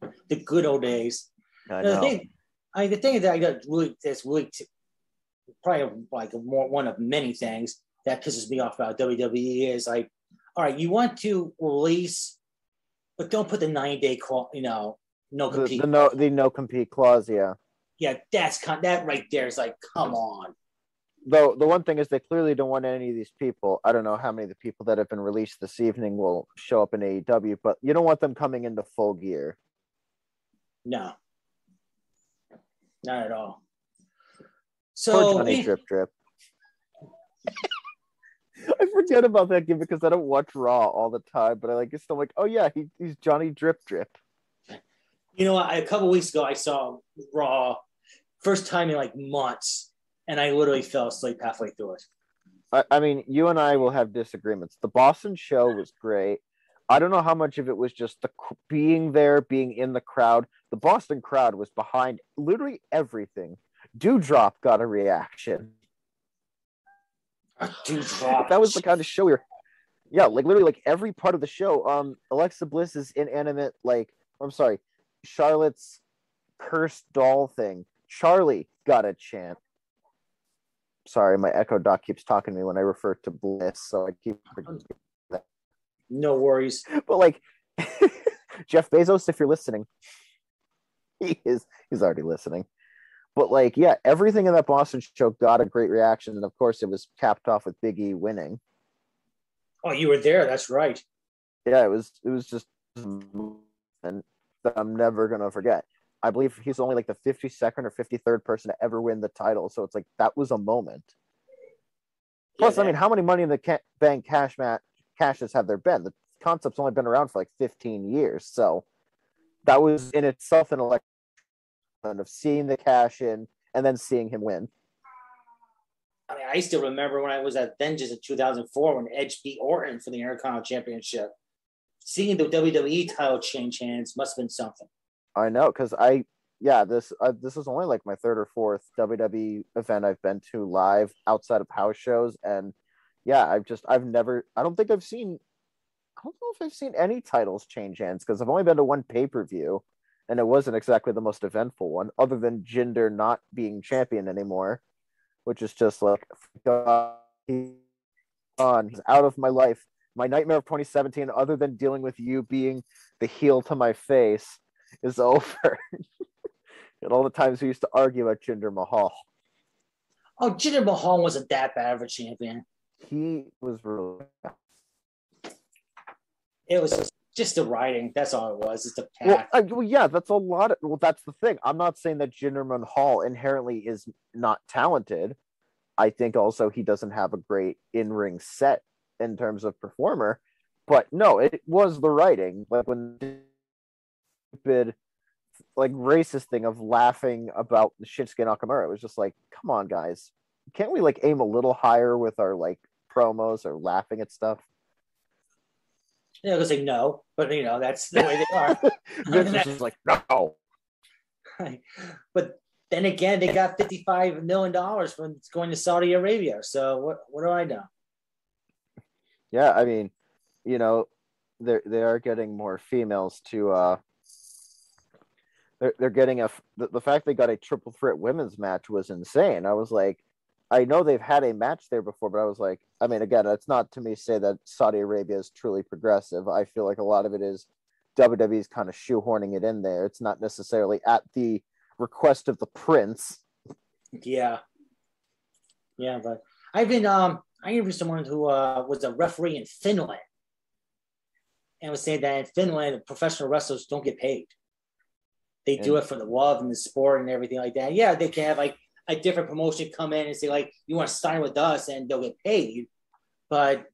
That. The good old days. I know. The thing, I the thing that I got really that's really t- probably like more, one of many things that pisses me off about WWE is like all right, you want to release, but don't put the 90 day call, you know, no compete. The, the no the no compete clause, yeah. Yeah, that's con- that right there is like, come on. Though the one thing is they clearly don't want any of these people. I don't know how many of the people that have been released this evening will show up in AEW, but you don't want them coming into full gear. No. Not at all. So Poor Johnny eh. Drip Drip. I forget about that game because I don't watch Raw all the time, but I like it's still like, oh yeah, he, he's Johnny Drip Drip. You know, I, a couple weeks ago I saw Raw, first time in like months, and I literally fell asleep halfway through it. I, I mean, you and I will have disagreements. The Boston show was great. I don't know how much of it was just the being there, being in the crowd. The Boston crowd was behind literally everything. Doudrop got a reaction. Doudrop. That was the kind of show we were. Yeah, like literally, like every part of the show. Um, Alexa Bliss is inanimate, like I'm sorry, Charlotte's cursed doll thing. Charlie got a chant. Sorry, my Echo Dot keeps talking to me when I refer to Bliss, so I keep um, that. no worries. But like Jeff Bezos, if you're listening, he is he's already listening. But like, yeah, everything in that Boston show got a great reaction, and of course, it was capped off with Big E winning. Oh, you were there. That's right. Yeah, it was. It was just, and I'm never gonna forget. I believe he's only like the 52nd or 53rd person to ever win the title. So it's like that was a moment. Plus, yeah, I mean, how many money in the ca- bank cash mat caches have there been? The concept's only been around for like 15 years. So that was in itself an election of seeing the cash in and then seeing him win. I mean, I still remember when I was at Vengeance in 2004 when Edge beat Orton for the Intercontinental Championship. Seeing the WWE title change hands must have been something. I know, because I, yeah, this uh, this is only like my third or fourth WWE event I've been to live outside of house shows, and yeah, I've just I've never I don't think I've seen I don't know if I've seen any titles change hands because I've only been to one pay per view, and it wasn't exactly the most eventful one, other than Jinder not being champion anymore, which is just like on, he's out of my life. My nightmare of 2017, other than dealing with you being the heel to my face, is over. and all the times we used to argue about Jinder Mahal. Oh, Jinder Mahal wasn't that bad of a champion he was really. It was just, the writing. That's all it was. It's the path. Well, I, well, yeah, that's a lot. Of, well, that's the thing. I'm not saying that Jinder Mahal inherently is not talented. I think also he doesn't have a great in ring set in terms of performer. But no, it was the writing. Like when stupid, like racist thing of laughing about Shinsuke Nakamura. It was just like, come on, guys, can't we like aim a little higher with our like promos or laughing at stuff? Yeah, I was like, no, but you know, that's the way they are. Vince was like, no. but then again, they got $55 million from going to Saudi Arabia. So what, what do I know? Yeah, I mean, you know, they they are getting more females to uh they're, they're getting a the, the fact they got a triple threat women's match was insane. I was like, I know they've had a match there before, but I was like, I mean, again, it's not to me say that Saudi Arabia is truly progressive. I feel like a lot of it is WWE's kind of shoehorning it in there. It's not necessarily at the request of the prince. Yeah, yeah, but I've been um I interviewed someone who uh, was a referee in Finland, and was saying that in Finland, professional wrestlers don't get paid. They do it for the love and the sport and everything like that. Yeah, they can have like a different promotion come in and say like you want to sign with us and they'll get paid, but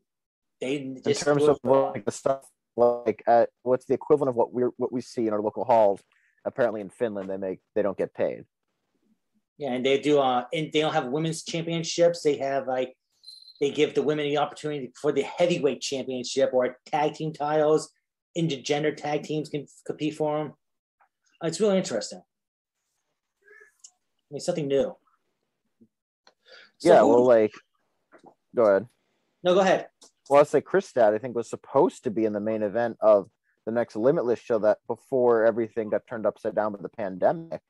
they in terms of like the stuff like at, what's the equivalent of what we what we see in our local halls. Apparently in Finland they make they don't get paid. Yeah, and they do. Uh, and they don't have women's championships. They have like they give the women the opportunity for the heavyweight championship or tag team titles. Intergender tag teams can compete for them. Uh, it's really interesting. I mean, something new. So yeah, well, like, go ahead. No, go ahead. Well, I'll say Kris Stat, I think, was supposed to be in the main event of the next Limitless show that before everything got turned upside down by the pandemic.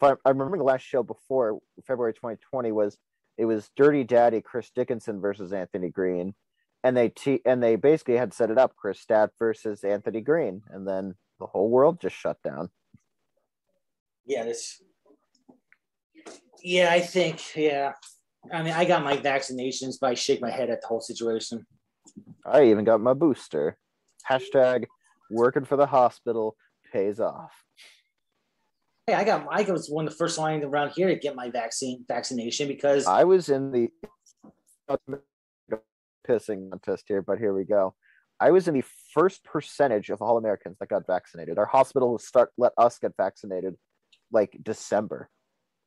I, I remember the last show before February 2020 was it was Dirty Daddy Chris Dickinson versus Anthony Greene, and they te- and they basically had set it up Kris Stat versus Anthony Greene, and then the whole world just shut down. Yeah, this yeah, I think, yeah. I mean, I got my vaccinations, but I shake my head at the whole situation. I even got my booster. Hashtag working for the hospital pays off. Hey, I got I was one of the first line around here to get my vaccine vaccination because I was in the pissing contest here, but here we go. I was in the first percentage of all Americans that got vaccinated. Our hospital will start let us get vaccinated like December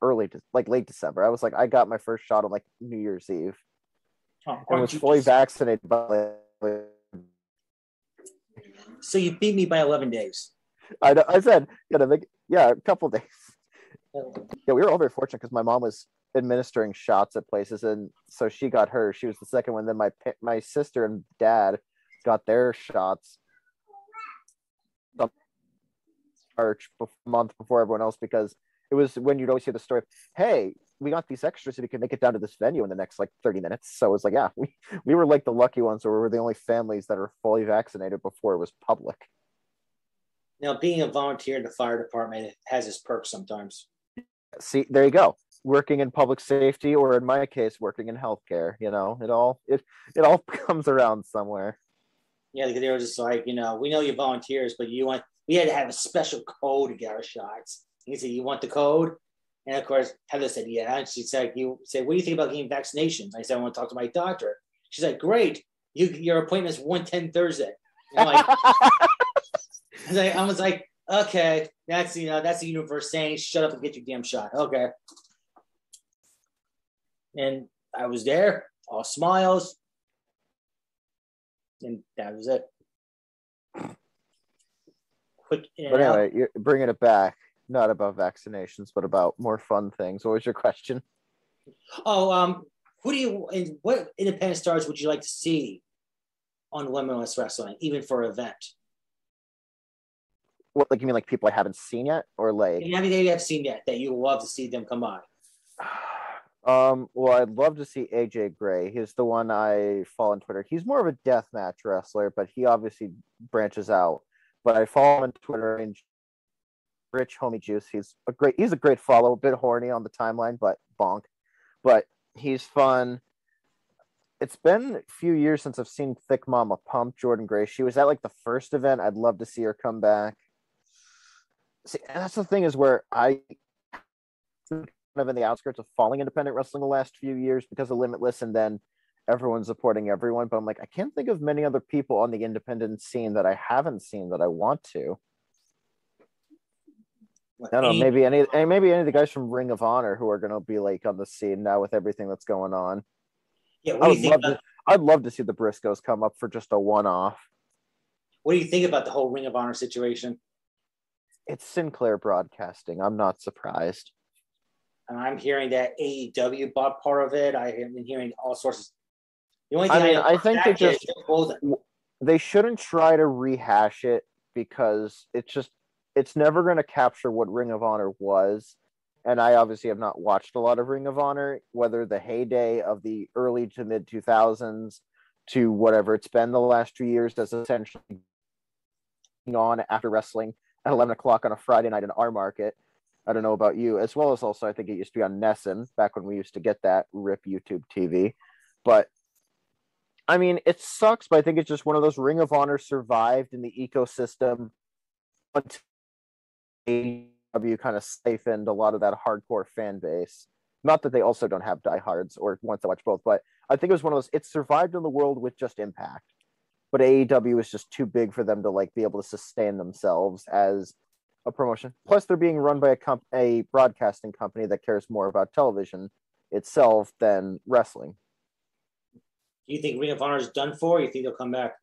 early, like late December. I was like, I got my first shot on like New Year's Eve. Oh, and was fully vaccinated by So you beat me by 11 days. I know, I said, you know, like, yeah, a couple days. Oh. Yeah, we were all very fortunate because my mom was administering shots at places, and so she got her. She was the second one. Then my my sister and dad got their shots March month before everyone else because it was when you'd always hear the story of, hey, we got these extras so we can make it down to this venue in the next like 30 minutes. So it was like, yeah, we, we were like the lucky ones or we were the only families that are fully vaccinated before it was public. Now, being a volunteer in the fire department has its perks sometimes. See, there you go. Working in public safety, or in my case, working in healthcare. You know, it all it it all comes around somewhere. Yeah, because they were just like, you know, we know you're volunteers, but you want we had to have a special code to get our shots. He said, "You want the code?" And of course, Heather said, "Yeah." And she said, "You said, what do you think about getting vaccinations?" I said, "I want to talk to my doctor." She's like, "Great, you your one ten Thursday." And I'm like, I was like, okay, that's you know, that's the universe saying, "Shut up and get your damn shot." Okay. And I was there, all smiles, and that was it. Quick but out. anyway, you're bringing it back, not about vaccinations, but about more fun things. What was your question? Oh, um, who do you and what independent stars would you like to see on Limitless Wrestling, even for an event? What, like you mean like people I haven't seen yet, or like? Anything you have seen yet that you would love to see them come on? Um, well, I'd love to see AJ Gray. He's the one I follow on Twitter. He's more of a deathmatch wrestler, but he obviously branches out. But I follow him on Twitter and Rich Homie Juice. He's a great he's a great follow, a bit horny on the timeline, but bonk. But he's fun. It's been a few years since I've seen Thick Mama Pump, Jordynne Grace. She was at like the first event. I'd love to see her come back. See, that's the thing is where I of in the outskirts of falling independent wrestling the last few years because of Limitless, and then everyone's supporting everyone. But I'm like, I can't think of many other people on the independent scene that I haven't seen that I want to. I don't know, maybe any, maybe any of the guys from Ring of Honor who are going to be like on the scene now with everything that's going on. Yeah, I do would you think? love About, to. I'd love to see the Briscoes come up for just a one-off. what do you think about the whole Ring of Honor situation? It's Sinclair Broadcasting. I'm not surprised. And I'm hearing that AEW bought part of it. I have been hearing all sorts of. The only thing I mean, know I think they just-. They shouldn't try to rehash it because it's just it's never going to capture what Ring of Honor was. And I obviously have not watched a lot of Ring of Honor, whether the heyday of the early to mid 2000s to whatever it's been the last two years that's essentially on after wrestling at 11 o'clock on a Friday night in our market. I don't know about you, as well as also I think it used to be on NESN back when we used to get that RIP YouTube TV. But I mean, it sucks, but I think it's just one of those Ring of Honor survived in the ecosystem until AEW kind of siphoned a lot of that hardcore fan base. Not that they also don't have diehards or want to watch both, but I think it was one of those. It survived in the world with just Impact, but AEW was just too big for them to like be able to sustain themselves as a promotion. Plus, they're being run by a comp- a broadcasting company that cares more about television itself than wrestling. Do you think Ring of Honor is done for? Or you think they'll come back?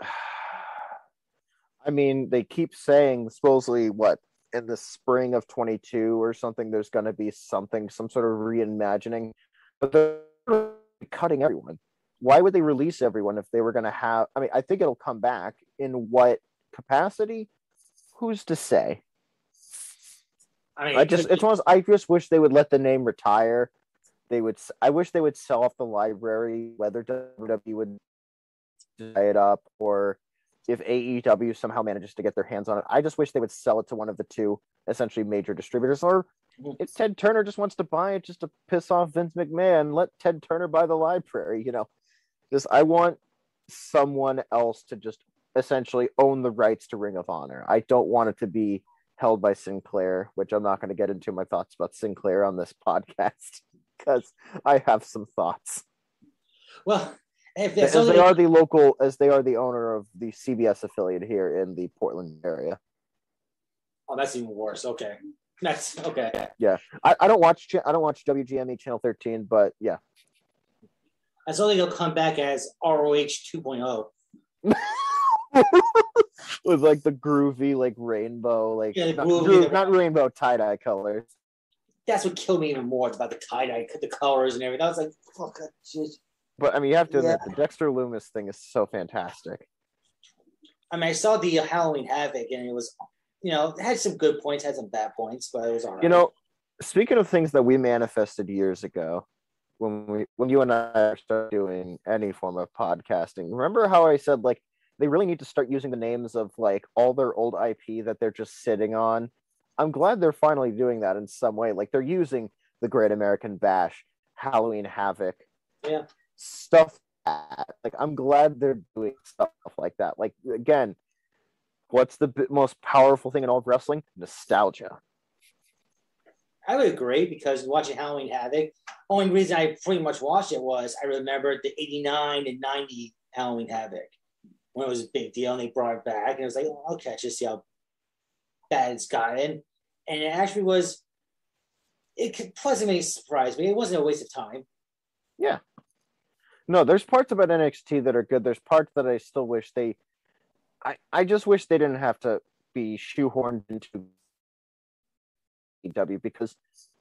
I mean, they keep saying supposedly what in the spring of 22 or something, there's going to be something, some sort of reimagining, but they're cutting everyone. Why would they release everyone if they were going to have? I mean, I think it'll come back in what capacity? Who's to say? I mean, I just, it's be- one. of those- I just wish they would let the name retire. They would. I wish they would sell off the library, whether WWE would buy it up or if AEW somehow manages to get their hands on it. I just wish they would sell it to one of the two essentially major distributors. Or if Ted Turner just wants to buy it just to piss off Vince McMahon, let Ted Turner buy the library. You know, just I want someone else to just essentially own the rights to Ring of Honor. I don't want it to be held by Sinclair, which I'm not going to get into my thoughts about Sinclair on this podcast because I have some thoughts. well, if As they are the local, as they are the owner of the CBS affiliate here in the Portland area. oh, that's even worse. Okay, that's okay. I, I don't watch I don't watch WGME Channel 13, but yeah, That's only they'll come back as ROH 2.0. with like the groovy like rainbow like Yeah, not, groovy, gro- not rainbow tie-dye colors That's what killed me even more about the tie dye, the colors and everything. I was like, fuck, that shit. but i mean you have to admit Yeah. the Dexter Lumis thing is so fantastic I mean, I saw the uh, Halloween Havoc, and it was, you know, it had some good points, had some bad points, but it was all right. you know speaking of things that we manifested years ago when we when you and i started doing any form of podcasting remember how i said like they really need to start using the names of like all their old ip that they're just sitting on. I'm glad they're finally doing that in some way. Like they're using the great american bash halloween havoc Yeah. stuff like that. like i'm glad they're doing stuff like that. Like again what's the b- most powerful thing in all of wrestling? Nostalgia. I would agree because watching Halloween Havoc, only reason I pretty much watched it was I remembered the 89 and 90 Halloween Havoc when it was a big deal and they brought it back. And it was like, oh, okay, just see how bad it's gotten. And it actually was, it pleasantly surprise me. It wasn't a waste of time. Yeah. No, there's parts about NXT that are good. There's parts that I still wish they I, I just wish they didn't have to be shoehorned into EW because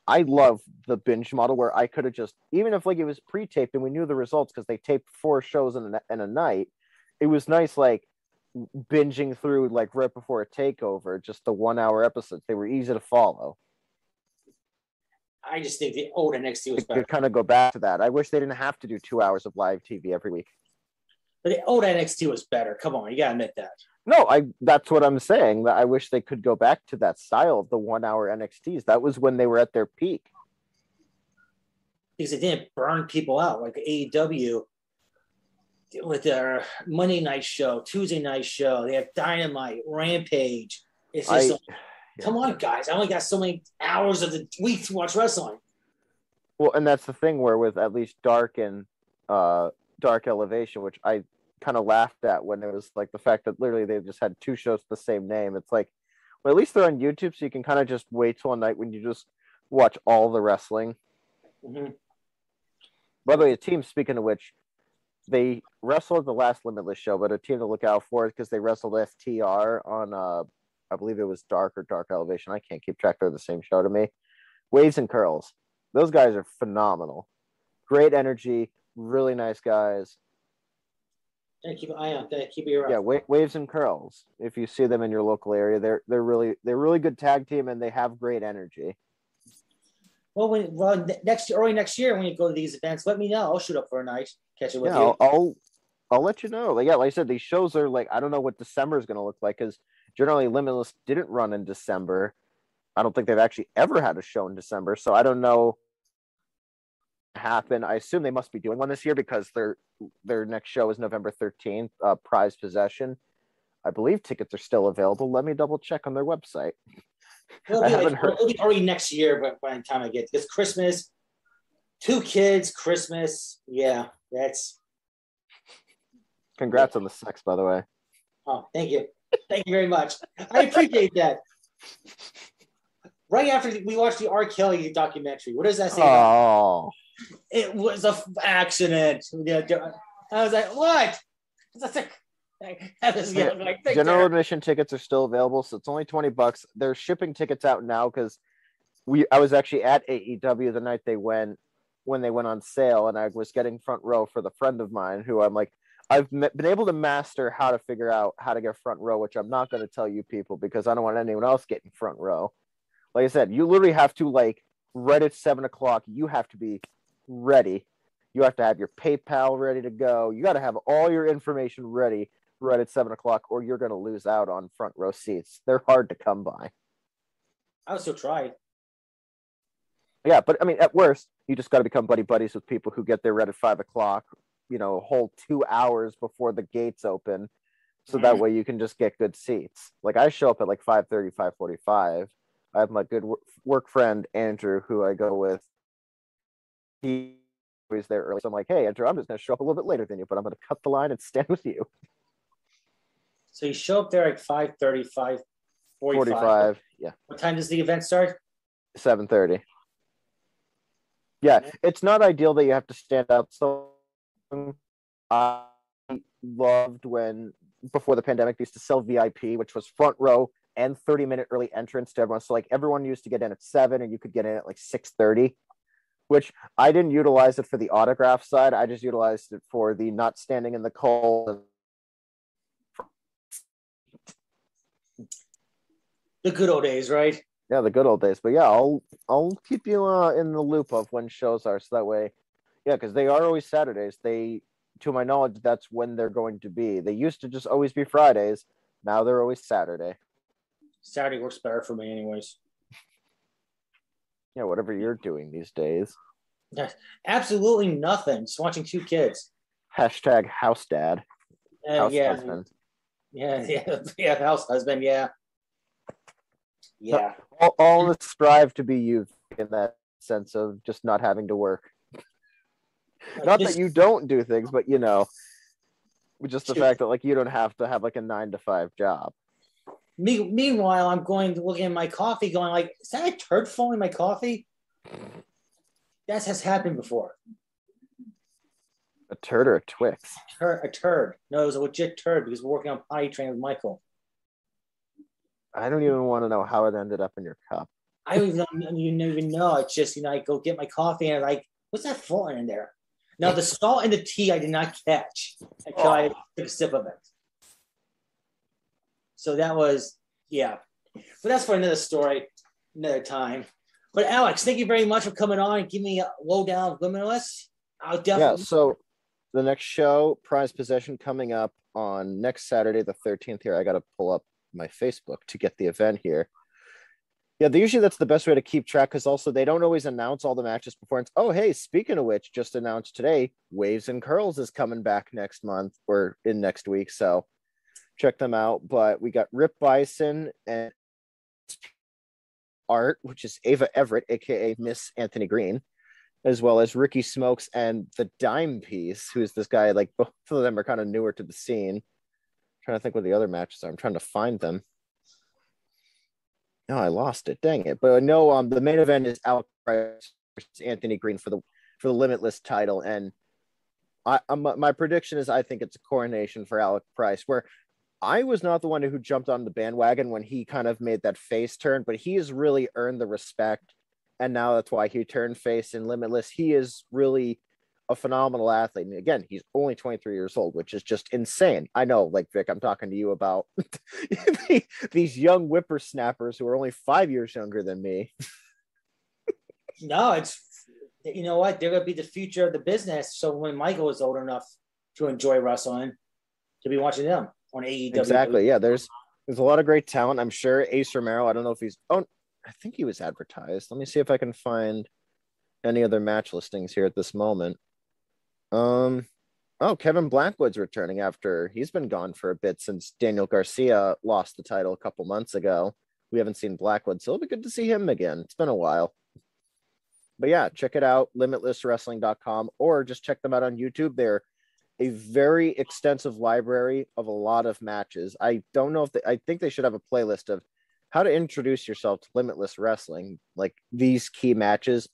I love the binge model where I could have just even if like it was pre-taped and we knew the results because they taped four shows in a, in a night, it was nice like binging through like right before a takeover, just the one hour episodes. They were easy to follow. I just think the old NXT was better. kind of go back to that. I wish they didn't have to do two hours of live TV every week. But the old NXT was better. Come on, you gotta admit that. No, I that's what I'm saying. That I wish they could go back to that style of the one hour NXTs. That was when they were at their peak. Because it didn't burn people out like AEW with their Monday night show, Tuesday night show. They have Dynamite, Rampage. It's I, just like, come on, guys. I only got so many hours of the week to watch wrestling. well, and that's the thing where with at least Dark and uh Dark Elevation, which I kind of laughed at when it was like the fact that literally they just had two shows the same name. It's like, well, at least they're on YouTube, so you can kind of just wait till a night when you just watch all the wrestling. Mhm. By the way, a team, speaking of which, they wrestled the last Limitless show, but a team to look out for because they wrestled FTR on, uh, I believe it was Dark or Dark Elevation. I can't keep track. They're the same show to me. Waves and Curls. Those guys are phenomenal. Great energy, really nice guys. Yeah, keep an eye on that. Keep around. Yeah, wa- Waves and Curls. If you see them in your local area, they're they're really they're really good tag team and they have great energy. Well, when well next early next year, when you go to these events, let me know. I'll shoot up for a night, with yeah, you. I'll, I'll I'll let you know. Like, yeah, like I said, these shows are like I don't know what December is going to look like because generally Limitless didn't run in December. I don't think they've actually ever had a show in December, so I don't know. Happen. I assume they must be doing one this year because their their next show is November thirteenth. Uh, Prize Possession. I believe tickets are still available. Let me double check on their website. It'll I be, like, haven't heard- it'll be early next year, but by the time I get it's Christmas, two kids, Christmas. Yeah, that's. Congrats on the sex, by the way. Oh, thank you, thank you very much. I appreciate that. Right after we watched the R. Kelly documentary, what does that say? Oh, It was a f- accident. Yeah, I was like, what? That's a, was, yeah, like, general admission tickets are still available, so it's only twenty bucks. They're shipping tickets out now because we I was actually at AEW the night they went when they went on sale, and I was getting front row for the friend of mine who I'm like. I've m- been able to master how to figure out how to get front row, which I'm not going to tell you people because I don't want anyone else getting front row. Like I said, you literally have to like right at seven o'clock. You have to be ready. You have to have your PayPal ready to go. You got to have all your information ready right at seven o'clock, or you're going to lose out on front row seats. They're hard to come by. I still tried. Yeah, but I mean, at worst, you just got to become buddy buddies with people who get there right at five o'clock. You know, a whole two hours before the gates open, so that mm-hmm. way you can just get good seats. Like I show up at like 5.30, 5.45. I have my good work friend Andrew, who I go with. He was there early, so I'm like, "Hey, Andrew, I'm just going to show up a little bit later than you, but I'm going to cut the line and stand with you." So you show up there at 5.30, 5.45. 45, yeah. What time does the event start? seven thirty. Yeah, it's not ideal that you have to stand out so. I loved when before the pandemic, they used to sell VIP, which was front row and 30 minute early entrance to everyone. So like everyone used to get in at seven and you could get in at like 6:30, which I didn't utilize it for the autograph side. I just utilized it for the not standing in the cold. The good old days, right? Yeah, the good old days. But yeah, I'll I'll keep you uh, in the loop of when shows are, so that way, yeah, because they are always Saturdays. They, to my knowledge, that's when they're going to be. They used to just always be Fridays. Now they're always Saturday. Saturday works better for me, anyways. Yeah, whatever you're doing these days. Yes, Absolutely nothing. Just watching two kids. Hashtag house dad. Uh, house yeah, husband. yeah, yeah, yeah. House husband. Yeah, yeah. All, all strive to be you in that sense of just not having to work. Not Just- that you don't do things, but you know, just the fact that like you don't have to have like a nine to five job. Me, meanwhile, I'm going to looking at my coffee, going like, "Is that a turd falling in my coffee?" That has happened before. A turd or a Twix. Tur- a turd. No, it was a legit turd because we're working on potty training with Michael. I don't even want to know how it ended up in your cup. I don't even know, you don't even know. It's just you know, I go get my coffee and I'm like, what's that falling in there? Now the salt and the tea I did not catch until I oh. took a sip of it. So that was yeah, but that's for another story, another time. But Alex, thank you very much for coming on and giving me a lowdown of Limitless. I'll Yeah, so the next show, prize possession coming up on next Saturday, the 13th here. I got to pull up my Facebook to get the event here. Yeah, usually that's the best way to keep track because also they don't always announce all the matches before. It's, oh, hey, speaking of which, just announced today, Waves and Curls is coming back next month or in next week. So check them out. But we got Rip Bison and Art, which is Ava Everett, aka Miss Anthony Greene, as well as Ricky Smokes and the Dime Piece, who's this guy. Like both of them are kind of newer to the scene. Trying to think what the other matches are. I'm trying to find them. No, I lost it. Dang it! But no, um, the main event is Price versus Anthony Greene for the for the Limitless title, and I, I'm, my prediction is I think it's a coronation for Alec Price, where I was not the one who jumped on the bandwagon when he kind of made that face turn, but he has really earned the respect. And now that's why he turned face in Limitless. He is really a phenomenal athlete. And again, he's only 23 years old, which is just insane. I know, like Vic, I'm talking to you about these young whippersnappers who are only five years younger than me. no, it's you know what? They're gonna be the future of the business. So when Michael is old enough to enjoy wrestling, to be watching them on AEW. Exactly. Yeah, there's there's a lot of great talent. I'm sure Ace Romero. I don't know if he's. Oh, I think he was advertised. Let me see if I can find any other match listings here at this moment. Um. Oh, Kevin Blackwood's returning after he's been gone for a bit since Daniel Garcia lost the title a couple months ago. We haven't seen Blackwood, so it'll be good to see him again. It's been a while. But yeah, check it out, limitlesswrestling.com, or just check them out on YouTube. They're a very extensive library of a lot of matches. I don't know if they, I think they should have a playlist of how to introduce yourself to Limitless Wrestling, like these key matches.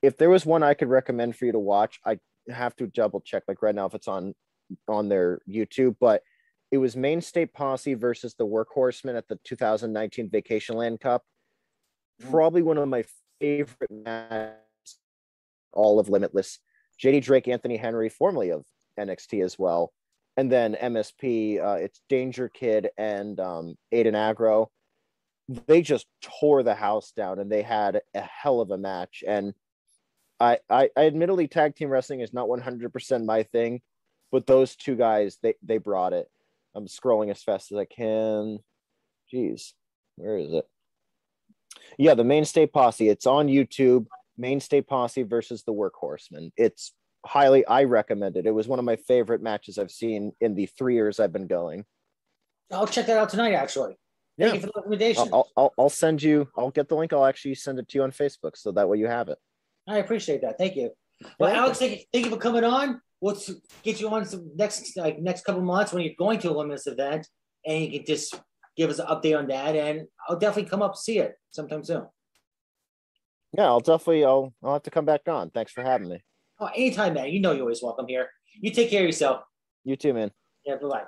If there was one I could recommend for you to watch, I have to double check like right now if it's on on their YouTube, but it was Maine State Posse versus the Workhorsemen at the 2019 Vacationland Cup. Probably one of my favorite matches all of Limitless. JD Drake, Anthony Henry, formerly of NXT as well. And then MSP, uh, it's Dangerkid and um, Aiden Aggro. They just tore the house down and they had a hell of a match. And I, I, I admittedly, tag team wrestling is not 100% my thing, but those two guys, they, they brought it. I'm scrolling as fast as I can. Jeez, where is it? Yeah, the Maine State Posse. It's on YouTube. Maine State Posse versus the Workhorsemen. It's highly, I recommend it. It was one of my favorite matches I've seen in the three years I've been going. I'll check that out tonight. Actually, thank Yeah. you for the recommendation. I'll, I'll, I'll send you, I'll get the link. I'll actually send it to you on Facebook so that way you have it. I appreciate that. Thank you. Well. Alex, thank you, thank you for coming on. We'll get you on some next like next couple months when you're going to a limitless event, and you can just give us an update on that. And I'll definitely come up see it sometime soon. Yeah, I'll definitely, I'll, I'll have to come back on. Thanks for having me. Oh, anytime, man. You know you're always welcome here. You take care of yourself. You too, man. Yeah, bye bye.